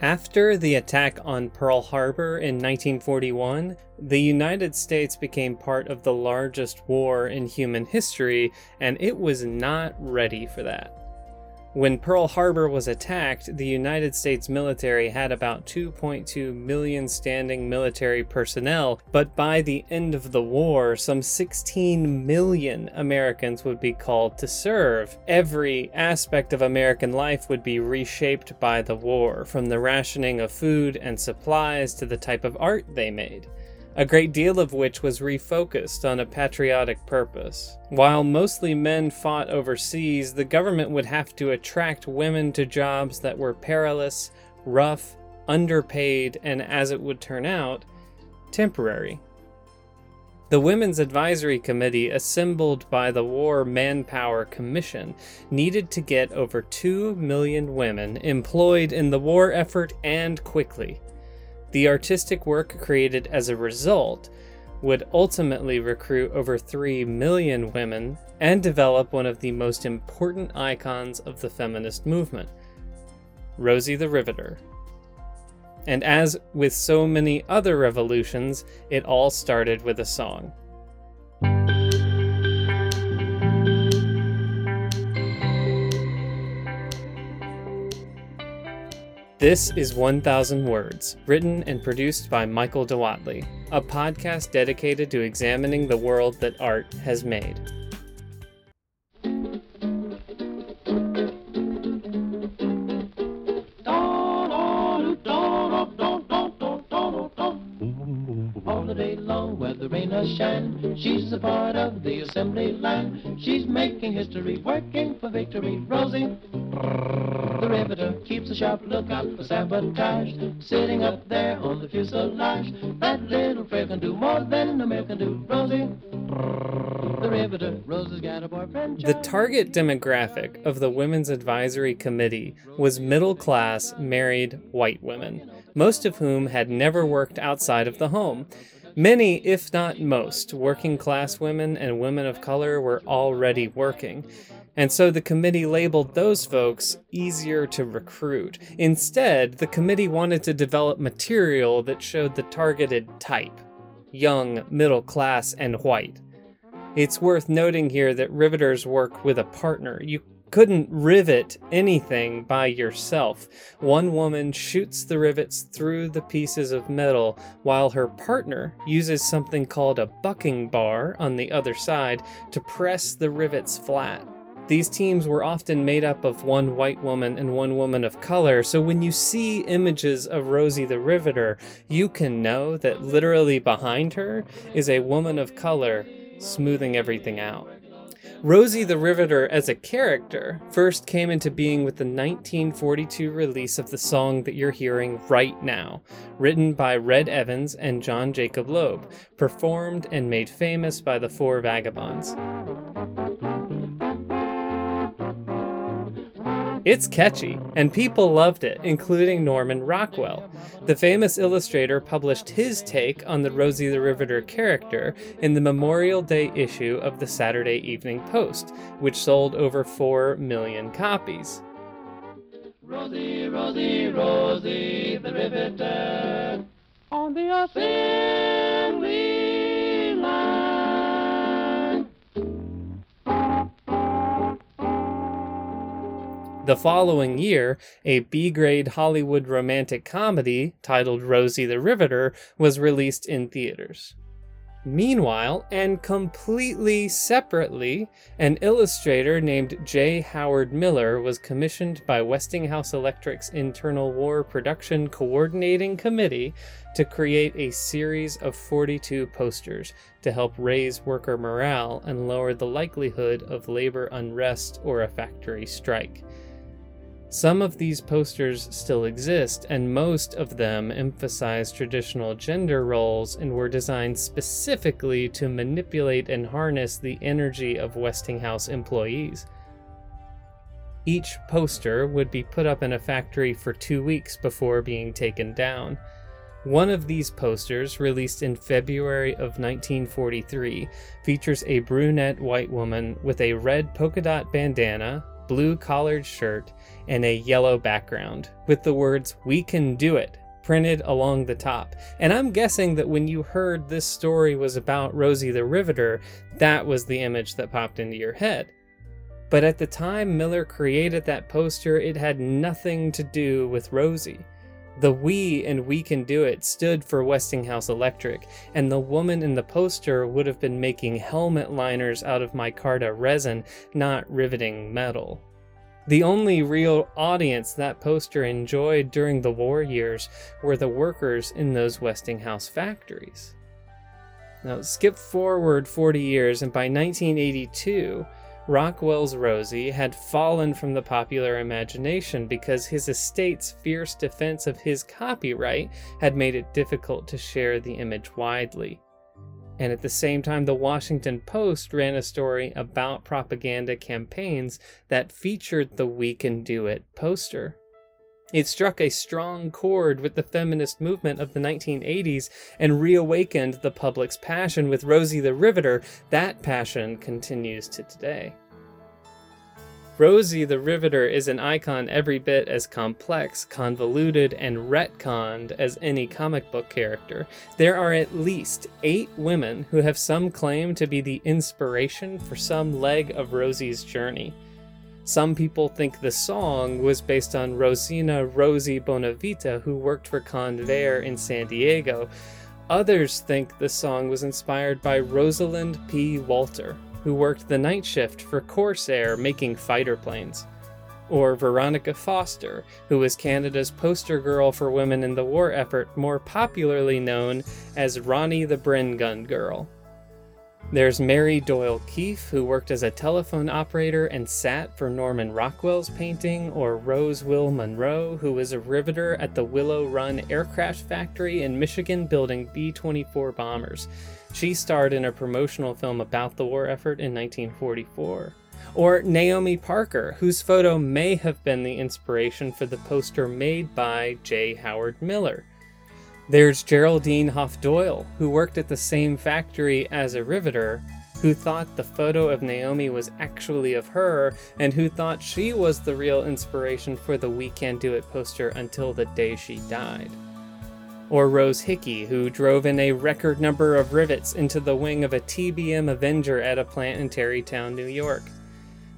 After the attack on Pearl Harbor in 1941, the United States became part of the largest war in human history, and it was not ready for that. When Pearl Harbor was attacked, the United States military had about 2.2 million standing military personnel, but by the end of the war, some 16 million Americans would be called to serve. Every aspect of American life would be reshaped by the war, from the rationing of food and supplies to the type of art they made a great deal of which was refocused on a patriotic purpose. While mostly men fought overseas, the government would have to attract women to jobs that were perilous, rough, underpaid, and as it would turn out, temporary. The Women's Advisory Committee, assembled by the War Manpower Commission, needed to get over 2 million women employed in the war effort and quickly. The artistic work created as a result would ultimately recruit over 3 million women and develop one of the most important icons of the feminist movement Rosie the Riveter. And as with so many other revolutions, it all started with a song. This is 1000 Words, written and produced by Michael DeWatley, a podcast dedicated to examining the world that art has made. Whether rain or shine, she's a part of the assembly line. She's making history, working for victory. Rosie, the riveter, keeps a sharp lookout for sabotage. Sitting up there on the fuselage, that little frail can do more than a male can do. Rosie, the riveter, Rosie's got a boyfriend. The target demographic of the Women's Advisory Committee was middle class, married white women, most of whom had never worked outside of the home. Many, if not most, working class women and women of color were already working. And so the committee labeled those folks easier to recruit. Instead, the committee wanted to develop material that showed the targeted type young, middle class, and white. It's worth noting here that riveters work with a partner. You couldn't rivet anything by yourself. One woman shoots the rivets through the pieces of metal, while her partner uses something called a bucking bar on the other side to press the rivets flat. These teams were often made up of one white woman and one woman of color, so when you see images of Rosie the Riveter, you can know that literally behind her is a woman of color smoothing everything out. Rosie the Riveter as a character first came into being with the 1942 release of the song that you're hearing right now, written by Red Evans and John Jacob Loeb, performed and made famous by the Four Vagabonds. It's catchy, and people loved it, including Norman Rockwell. The famous illustrator published his take on the Rosie the Riveter character in the Memorial Day issue of the Saturday Evening Post, which sold over 4 million copies. Rosie, Rosie, Rosie, the riveter on the assembly The following year, a B grade Hollywood romantic comedy titled Rosie the Riveter was released in theaters. Meanwhile, and completely separately, an illustrator named J. Howard Miller was commissioned by Westinghouse Electric's Internal War Production Coordinating Committee to create a series of 42 posters to help raise worker morale and lower the likelihood of labor unrest or a factory strike. Some of these posters still exist, and most of them emphasize traditional gender roles and were designed specifically to manipulate and harness the energy of Westinghouse employees. Each poster would be put up in a factory for two weeks before being taken down. One of these posters, released in February of 1943, features a brunette white woman with a red polka dot bandana, blue collared shirt and a yellow background with the words, We can do it, printed along the top. And I'm guessing that when you heard this story was about Rosie the Riveter, that was the image that popped into your head. But at the time Miller created that poster, it had nothing to do with Rosie. The we and we can do it stood for Westinghouse Electric, and the woman in the poster would have been making helmet liners out of micarta resin, not riveting metal. The only real audience that poster enjoyed during the war years were the workers in those Westinghouse factories. Now, skip forward 40 years, and by 1982, Rockwell's Rosie had fallen from the popular imagination because his estate's fierce defense of his copyright had made it difficult to share the image widely. And at the same time, the Washington Post ran a story about propaganda campaigns that featured the We Can Do It poster. It struck a strong chord with the feminist movement of the 1980s and reawakened the public's passion with Rosie the Riveter. That passion continues to today. Rosie the Riveter is an icon every bit as complex, convoluted, and retconned as any comic book character. There are at least eight women who have some claim to be the inspiration for some leg of Rosie's journey. Some people think the song was based on Rosina Rosie Bonavita, who worked for Convair in San Diego. Others think the song was inspired by Rosalind P. Walter, who worked the night shift for Corsair making fighter planes. Or Veronica Foster, who was Canada's poster girl for women in the war effort, more popularly known as Ronnie the Bren Gun Girl. There's Mary Doyle Keefe, who worked as a telephone operator and sat for Norman Rockwell's painting, or Rose Will Monroe, who was a riveter at the Willow Run Aircraft Factory in Michigan building B 24 bombers. She starred in a promotional film about the war effort in 1944. Or Naomi Parker, whose photo may have been the inspiration for the poster made by J. Howard Miller. There's Geraldine Hoff Doyle, who worked at the same factory as a riveter, who thought the photo of Naomi was actually of her, and who thought she was the real inspiration for the We Can Do It poster until the day she died. Or Rose Hickey, who drove in a record number of rivets into the wing of a TBM Avenger at a plant in Tarrytown, New York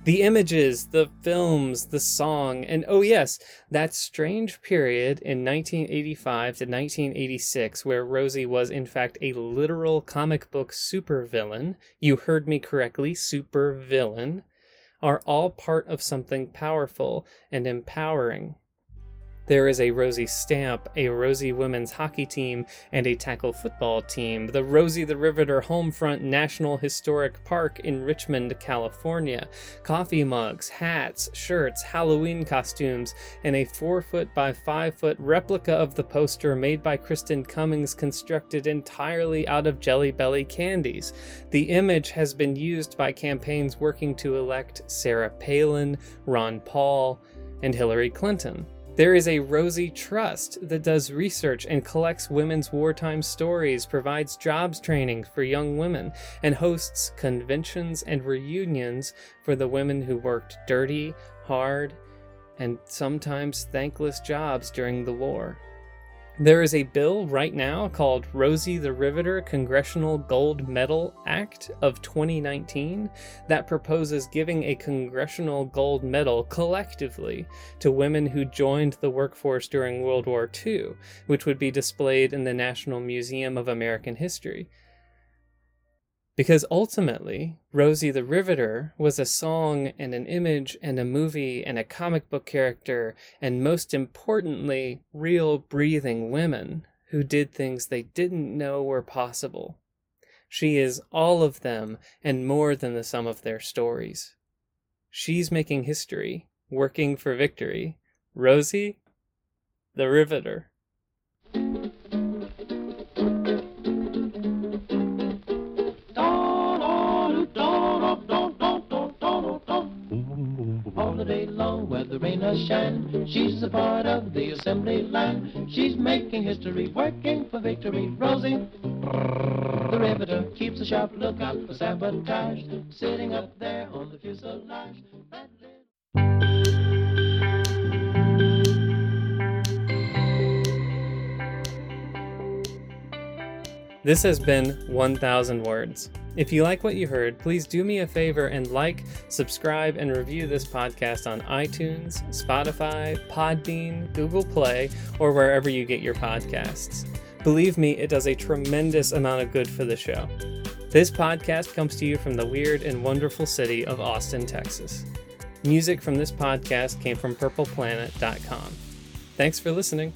the images, the films, the song, and oh, yes, that strange period in 1985 to 1986 where Rosie was, in fact, a literal comic book supervillain. You heard me correctly, supervillain. Are all part of something powerful and empowering. There is a Rosie Stamp, a Rosie women's hockey team, and a tackle football team. The Rosie the Riveter Homefront National Historic Park in Richmond, California. Coffee mugs, hats, shirts, Halloween costumes, and a 4 foot by 5 foot replica of the poster made by Kristen Cummings constructed entirely out of Jelly Belly candies. The image has been used by campaigns working to elect Sarah Palin, Ron Paul, and Hillary Clinton. There is a Rosie Trust that does research and collects women's wartime stories, provides jobs training for young women, and hosts conventions and reunions for the women who worked dirty, hard, and sometimes thankless jobs during the war. There is a bill right now called Rosie the Riveter Congressional Gold Medal Act of 2019 that proposes giving a congressional gold medal collectively to women who joined the workforce during World War II, which would be displayed in the National Museum of American History. Because ultimately, Rosie the Riveter was a song and an image and a movie and a comic book character, and most importantly, real breathing women who did things they didn't know were possible. She is all of them and more than the sum of their stories. She's making history, working for victory. Rosie the Riveter. Day long, whether rain or shine. She's a part of the assembly line. She's making history, working for victory. Rosie, the riveter, keeps a sharp lookout for sabotage. Sitting up there on the fuselage. This has been 1000 Words. If you like what you heard, please do me a favor and like, subscribe, and review this podcast on iTunes, Spotify, Podbean, Google Play, or wherever you get your podcasts. Believe me, it does a tremendous amount of good for the show. This podcast comes to you from the weird and wonderful city of Austin, Texas. Music from this podcast came from purpleplanet.com. Thanks for listening.